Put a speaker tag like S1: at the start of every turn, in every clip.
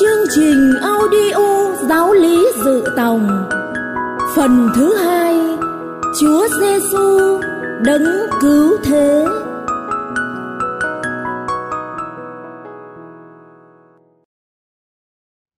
S1: Chương trình audio giáo lý dự tòng. Phần thứ hai, Chúa Giêsu đấng cứu thế.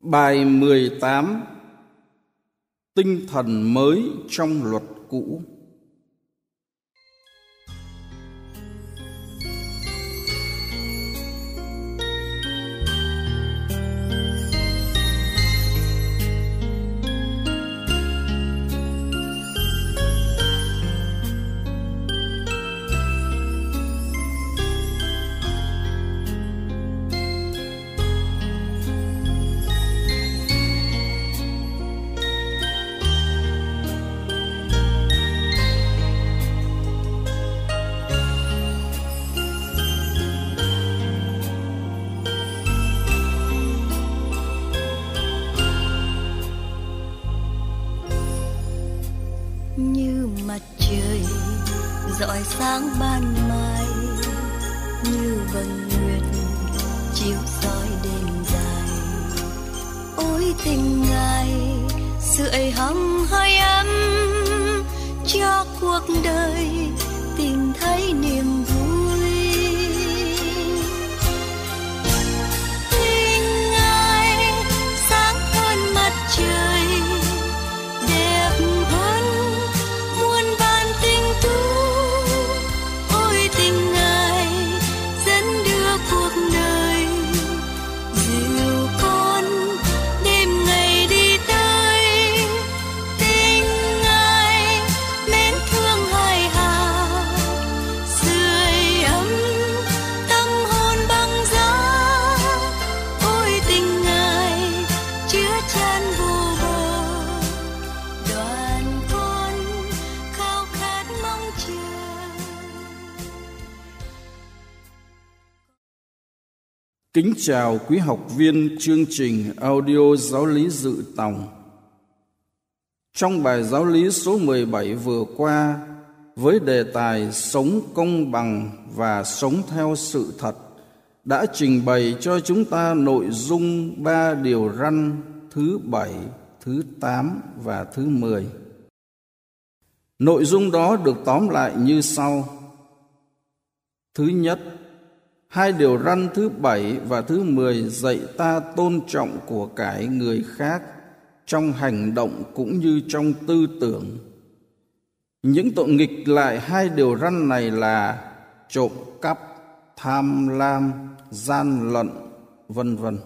S2: Bài 18 Tinh thần mới trong luật cũ.
S3: Sáng ban mai, như vầng nguyệt chiếu soi đêm dài. Ôi tình ngài, sưởi hăng hơi ấm, cho cuộc đời tìm thấy niềm
S2: Kính chào quý học viên chương trình audio giáo lý dự tòng. Trong bài giáo lý số 17 vừa qua với đề tài sống công bằng và sống theo sự thật đã trình bày cho chúng ta nội dung ba điều răn thứ bảy, thứ tám và thứ mười. Nội dung đó được tóm lại như sau. Thứ nhất, Hai điều răn thứ bảy và thứ mười dạy ta tôn trọng của cải người khác trong hành động cũng như trong tư tưởng. Những tội nghịch lại hai điều răn này là trộm cắp, tham lam, gian lận, vân vân.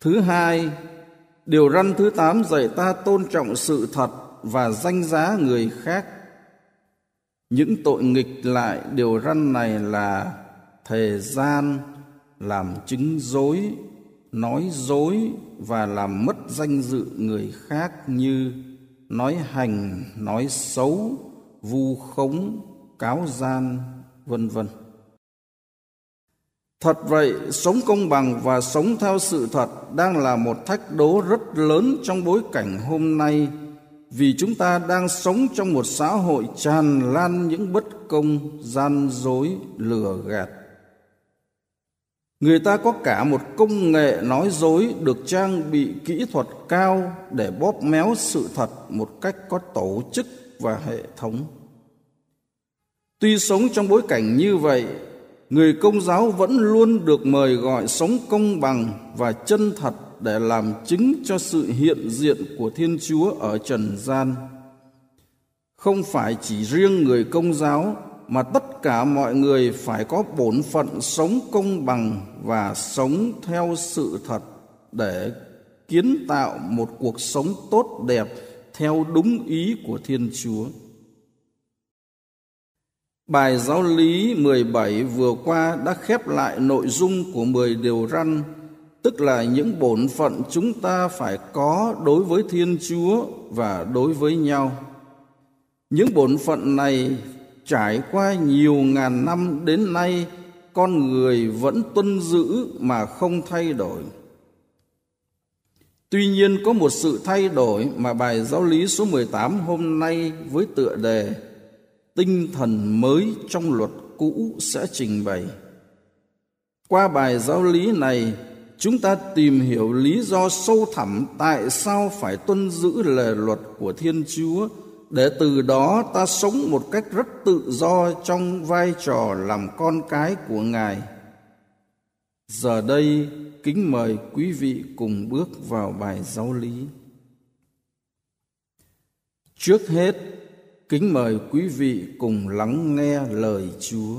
S2: Thứ hai, điều răn thứ tám dạy ta tôn trọng sự thật và danh giá người khác. Những tội nghịch lại điều răn này là thề gian, làm chứng dối, nói dối và làm mất danh dự người khác như nói hành, nói xấu, vu khống, cáo gian, vân vân. Thật vậy, sống công bằng và sống theo sự thật đang là một thách đố rất lớn trong bối cảnh hôm nay vì chúng ta đang sống trong một xã hội tràn lan những bất công, gian dối, lừa gạt. Người ta có cả một công nghệ nói dối được trang bị kỹ thuật cao để bóp méo sự thật một cách có tổ chức và hệ thống. Tuy sống trong bối cảnh như vậy, người công giáo vẫn luôn được mời gọi sống công bằng và chân thật để làm chứng cho sự hiện diện của Thiên Chúa ở trần gian. Không phải chỉ riêng người công giáo mà tất cả mọi người phải có bổn phận sống công bằng và sống theo sự thật để kiến tạo một cuộc sống tốt đẹp theo đúng ý của Thiên Chúa. Bài giáo lý 17 vừa qua đã khép lại nội dung của 10 điều răn, tức là những bổn phận chúng ta phải có đối với Thiên Chúa và đối với nhau. Những bổn phận này trải qua nhiều ngàn năm đến nay con người vẫn tuân giữ mà không thay đổi. Tuy nhiên có một sự thay đổi mà bài giáo lý số 18 hôm nay với tựa đề Tinh thần mới trong luật cũ sẽ trình bày. Qua bài giáo lý này, chúng ta tìm hiểu lý do sâu thẳm tại sao phải tuân giữ lề luật của Thiên Chúa để từ đó ta sống một cách rất tự do trong vai trò làm con cái của Ngài. Giờ đây, kính mời quý vị cùng bước vào bài giáo lý. Trước hết, kính mời quý vị cùng lắng nghe lời Chúa.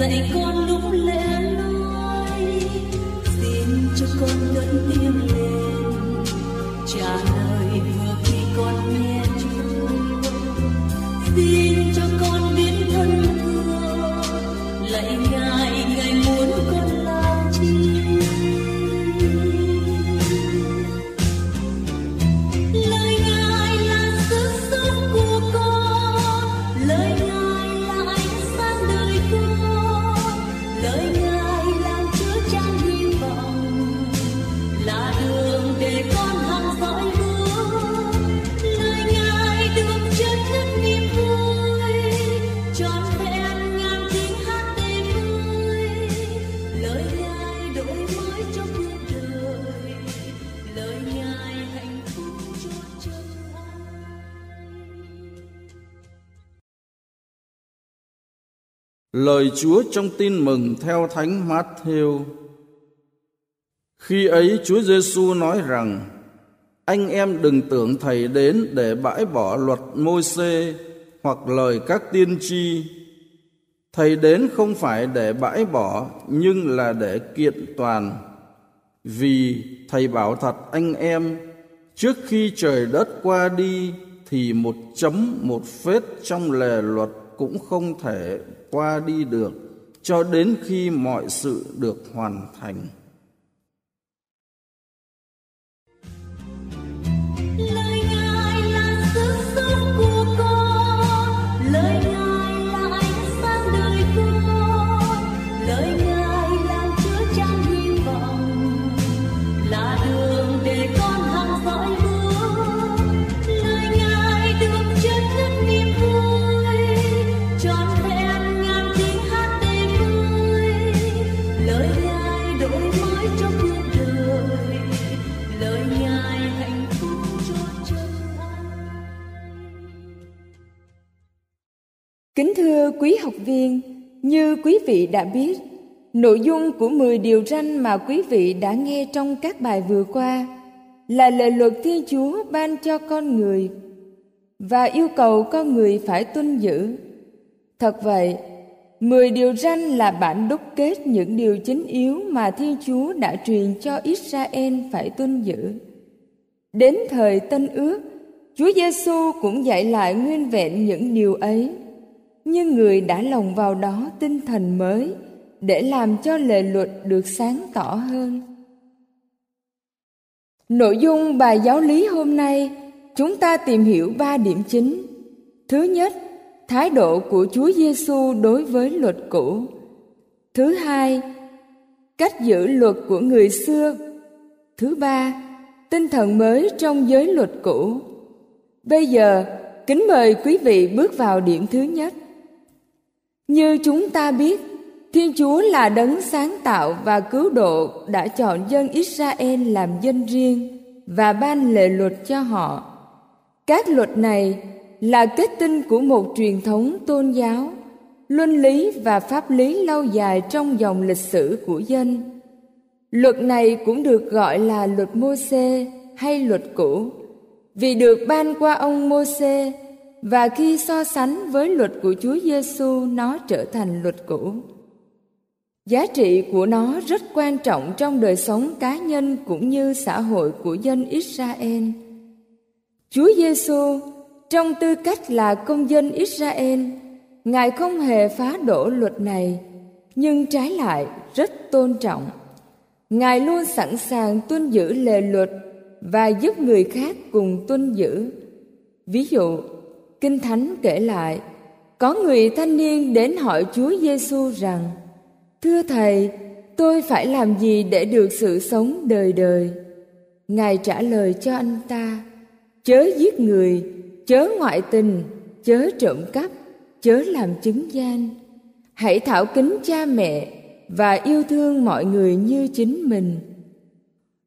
S3: 这一 Lời Chúa
S2: trong tin mừng theo Thánh Matthew. Khi ấy Chúa Giêsu nói rằng: Anh em đừng tưởng thầy đến để bãi bỏ luật Môi-se hoặc lời các tiên tri. Thầy đến không phải để bãi bỏ nhưng là để kiện toàn. Vì thầy bảo thật anh em, trước khi trời đất qua đi thì một chấm một phết trong lề luật cũng không thể qua đi được cho đến khi mọi sự được hoàn thành.
S4: Học viên, như quý vị đã biết, nội dung của 10 điều răn mà quý vị đã nghe trong các bài vừa qua là lời luật Thiên Chúa ban cho con người và yêu cầu con người phải tuân giữ. Thật vậy, 10 điều răn là bản đúc kết những điều chính yếu mà Thiên Chúa đã truyền cho Israel phải tuân giữ. Đến thời Tân Ước, Chúa Giêsu cũng dạy lại nguyên vẹn những điều ấy nhưng người đã lồng vào đó tinh thần mới, để làm cho lệ luật được sáng tỏ hơn. Nội dung bài giáo lý hôm nay, chúng ta tìm hiểu ba điểm chính. Thứ nhất, thái độ của chúa giêsu đối với luật cũ. Thứ hai, cách giữ luật của người xưa. Thứ ba, tinh thần mới trong giới luật cũ. Bây giờ, kính mời quý vị bước vào điểm thứ nhất như chúng ta biết, Thiên Chúa là đấng sáng tạo và cứu độ đã chọn dân Israel làm dân riêng và ban lệ luật cho họ. Các luật này là kết tinh của một truyền thống tôn giáo, luân lý và pháp lý lâu dài trong dòng lịch sử của dân. Luật này cũng được gọi là luật Mô-xê hay luật cũ, vì được ban qua ông Mô-xê và khi so sánh với luật của Chúa Giêsu nó trở thành luật cũ. Giá trị của nó rất quan trọng trong đời sống cá nhân cũng như xã hội của dân Israel. Chúa Giêsu trong tư cách là công dân Israel, Ngài không hề phá đổ luật này nhưng trái lại rất tôn trọng. Ngài luôn sẵn sàng tuân giữ lề luật và giúp người khác cùng tuân giữ. Ví dụ, Kinh Thánh kể lại, có người thanh niên đến hỏi Chúa Giêsu rằng: "Thưa thầy, tôi phải làm gì để được sự sống đời đời?" Ngài trả lời cho anh ta: "Chớ giết người, chớ ngoại tình, chớ trộm cắp, chớ làm chứng gian. Hãy thảo kính cha mẹ và yêu thương mọi người như chính mình."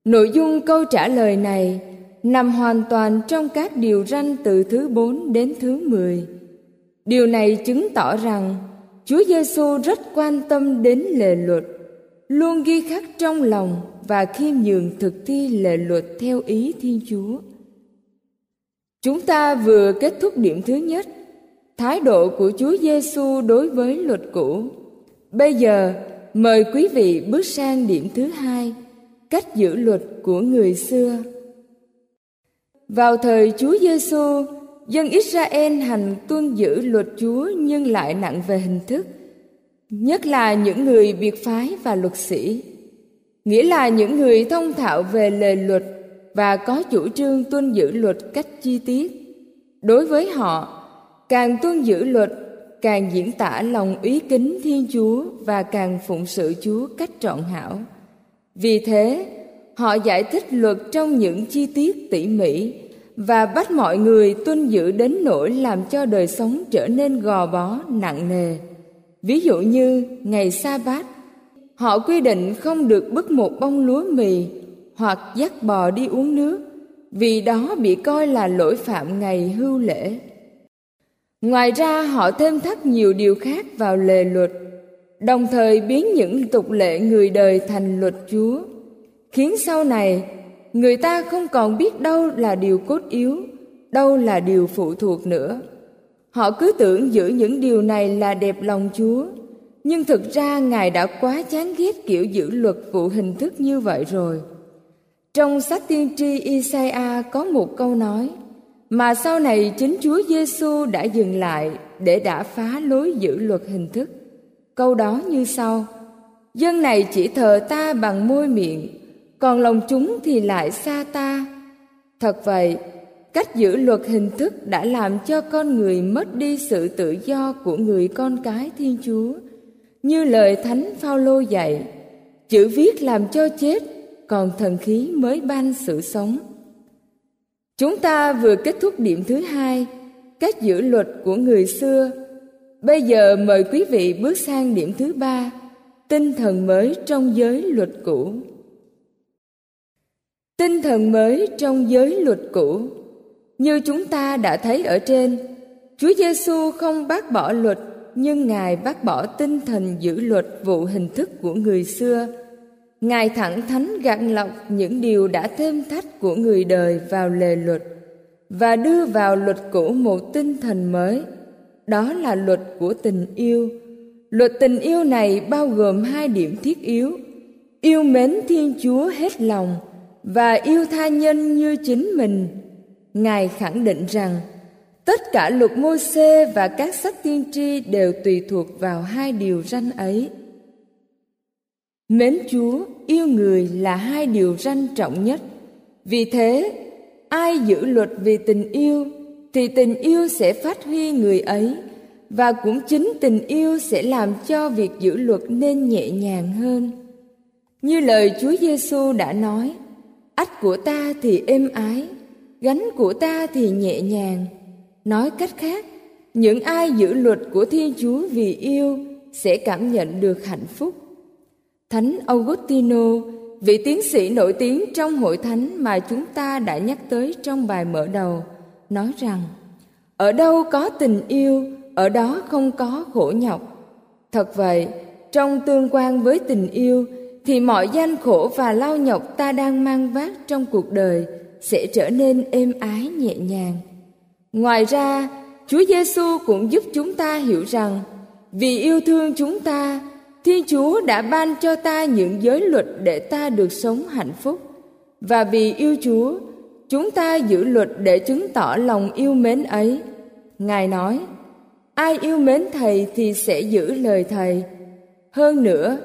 S4: Nội dung câu trả lời này nằm hoàn toàn trong các điều răn từ thứ 4 đến thứ 10. Điều này chứng tỏ rằng Chúa Giêsu rất quan tâm đến lề luật, luôn ghi khắc trong lòng và khiêm nhường thực thi lề luật theo ý Thiên Chúa. Chúng ta vừa kết thúc điểm thứ nhất, thái độ của Chúa Giêsu đối với luật cũ. Bây giờ, mời quý vị bước sang điểm thứ hai, cách giữ luật của người xưa. Vào thời Chúa Giêsu, dân Israel hành tuân giữ luật Chúa nhưng lại nặng về hình thức, nhất là những người biệt phái và luật sĩ, nghĩa là những người thông thạo về lề luật và có chủ trương tuân giữ luật cách chi tiết. Đối với họ, càng tuân giữ luật, càng diễn tả lòng ý kính Thiên Chúa và càng phụng sự Chúa cách trọn hảo. Vì thế, họ giải thích luật trong những chi tiết tỉ mỉ và bắt mọi người tuân giữ đến nỗi làm cho đời sống trở nên gò bó nặng nề. Ví dụ như ngày sa bát, họ quy định không được bứt một bông lúa mì hoặc dắt bò đi uống nước, vì đó bị coi là lỗi phạm ngày hưu lễ. Ngoài ra họ thêm thắt nhiều điều khác vào lề luật, đồng thời biến những tục lệ người đời thành luật Chúa, khiến sau này người ta không còn biết đâu là điều cốt yếu đâu là điều phụ thuộc nữa họ cứ tưởng giữ những điều này là đẹp lòng chúa nhưng thực ra ngài đã quá chán ghét kiểu giữ luật vụ hình thức như vậy rồi trong sách tiên tri Isaiah có một câu nói mà sau này chính Chúa Giêsu đã dừng lại để đã phá lối giữ luật hình thức. Câu đó như sau: Dân này chỉ thờ ta bằng môi miệng, còn lòng chúng thì lại xa ta. Thật vậy, cách giữ luật hình thức đã làm cho con người mất đi sự tự do của người con cái thiên chúa. Như lời thánh phaolô dạy, chữ viết làm cho chết, còn thần khí mới ban sự sống. Chúng ta vừa kết thúc điểm thứ hai, cách giữ luật của người xưa. Bây giờ mời quý vị bước sang điểm thứ ba, tinh thần mới trong giới luật cũ tinh thần mới trong giới luật cũ. Như chúng ta đã thấy ở trên, chúa giêsu không bác bỏ luật, nhưng ngài bác bỏ tinh thần giữ luật vụ hình thức của người xưa. Ngài thẳng thắn gạt lọc những điều đã thêm thách của người đời vào lề luật và đưa vào luật cũ một tinh thần mới. Đó là luật của tình yêu. Luật tình yêu này bao gồm hai điểm thiết yếu. Yêu mến thiên chúa hết lòng và yêu tha nhân như chính mình, ngài khẳng định rằng tất cả luật mô xê và các sách tiên tri đều tùy thuộc vào hai điều răn ấy. Mến chúa yêu người là hai điều răn trọng nhất. Vì thế, ai giữ luật vì tình yêu thì tình yêu sẽ phát huy người ấy và cũng chính tình yêu sẽ làm cho việc giữ luật nên nhẹ nhàng hơn. Như lời chúa giêsu đã nói ách của ta thì êm ái, gánh của ta thì nhẹ nhàng. Nói cách khác, những ai giữ luật của thiên chúa vì yêu sẽ cảm nhận được hạnh phúc. Thánh augustino, vị tiến sĩ nổi tiếng trong hội thánh mà chúng ta đã nhắc tới trong bài mở đầu, nói rằng, ở đâu có tình yêu, ở đó không có khổ nhọc. Thật vậy, trong tương quan với tình yêu thì mọi gian khổ và lao nhọc ta đang mang vác trong cuộc đời sẽ trở nên êm ái nhẹ nhàng. Ngoài ra, Chúa Giêsu cũng giúp chúng ta hiểu rằng vì yêu thương chúng ta, Thiên Chúa đã ban cho ta những giới luật để ta được sống hạnh phúc. Và vì yêu Chúa, chúng ta giữ luật để chứng tỏ lòng yêu mến ấy. Ngài nói, ai yêu mến Thầy thì sẽ giữ lời Thầy, Hơn nữa,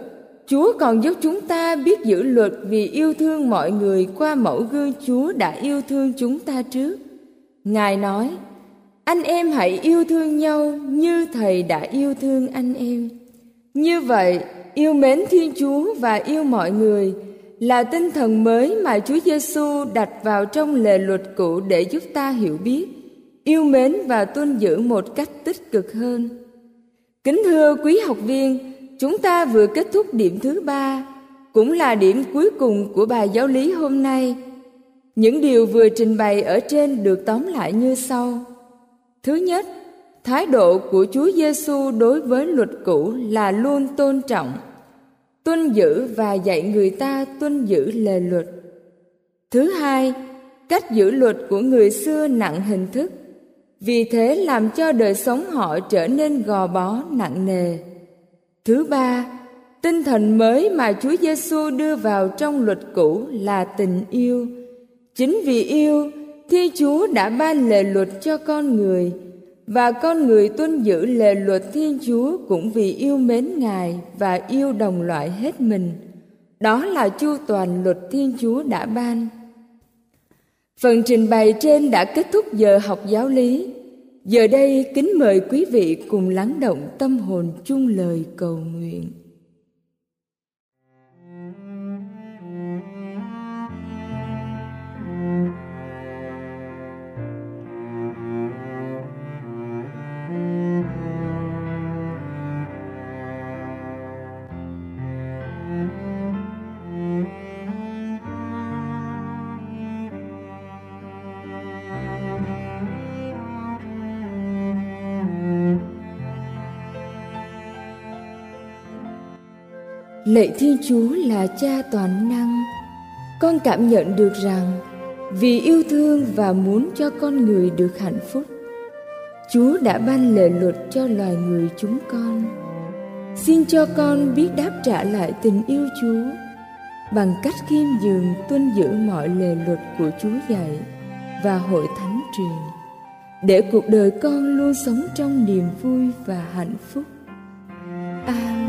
S4: Chúa còn giúp chúng ta biết giữ luật vì yêu thương mọi người qua mẫu gương Chúa đã yêu thương chúng ta trước. Ngài nói, anh em hãy yêu thương nhau như Thầy đã yêu thương anh em. Như vậy, yêu mến Thiên Chúa và yêu mọi người là tinh thần mới mà Chúa Giêsu đặt vào trong lề luật cũ để giúp ta hiểu biết, yêu mến và tuân giữ một cách tích cực hơn. Kính thưa quý học viên, chúng ta vừa kết thúc điểm thứ ba, cũng là điểm cuối cùng của bài giáo lý hôm nay. Những điều vừa trình bày ở trên được tóm lại như sau. Thứ nhất, thái độ của Chúa Giêsu đối với luật cũ là luôn tôn trọng, tuân giữ và dạy người ta tuân giữ lề luật. Thứ hai, cách giữ luật của người xưa nặng hình thức, vì thế làm cho đời sống họ trở nên gò bó nặng nề. Thứ ba, tinh thần mới mà Chúa Giêsu đưa vào trong luật cũ là tình yêu. Chính vì yêu, Thiên Chúa đã ban lề luật cho con người và con người tuân giữ lề luật Thiên Chúa cũng vì yêu mến Ngài và yêu đồng loại hết mình. Đó là chu toàn luật Thiên Chúa đã ban. Phần trình bày trên đã kết thúc giờ học giáo lý. Giờ đây kính mời quý vị cùng lắng động tâm hồn chung lời cầu nguyện. Lạy Thiên Chúa là cha toàn năng, con cảm nhận được rằng vì yêu thương và muốn cho con người được hạnh phúc, Chúa đã ban lệ luật cho loài người chúng con. Xin cho con biết đáp trả lại tình yêu Chúa bằng cách khiêm dường tuân giữ mọi lề luật của Chúa dạy và hội thánh truyền để cuộc đời con luôn sống trong niềm vui và hạnh phúc. Amen.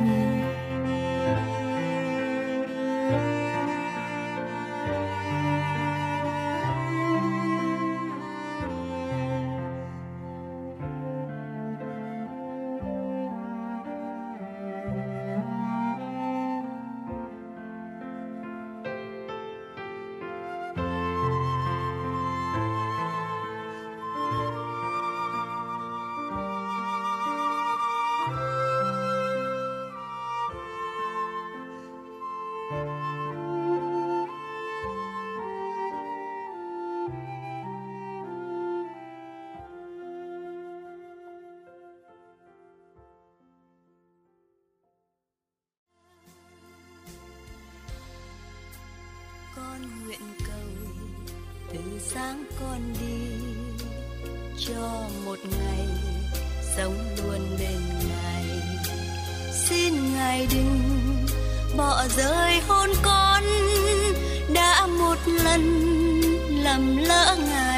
S3: Sáng con đi cho một ngày sống luôn bên ngài. Xin ngài đừng bỏ rơi hôn con đã một lần lầm lỡ ngài.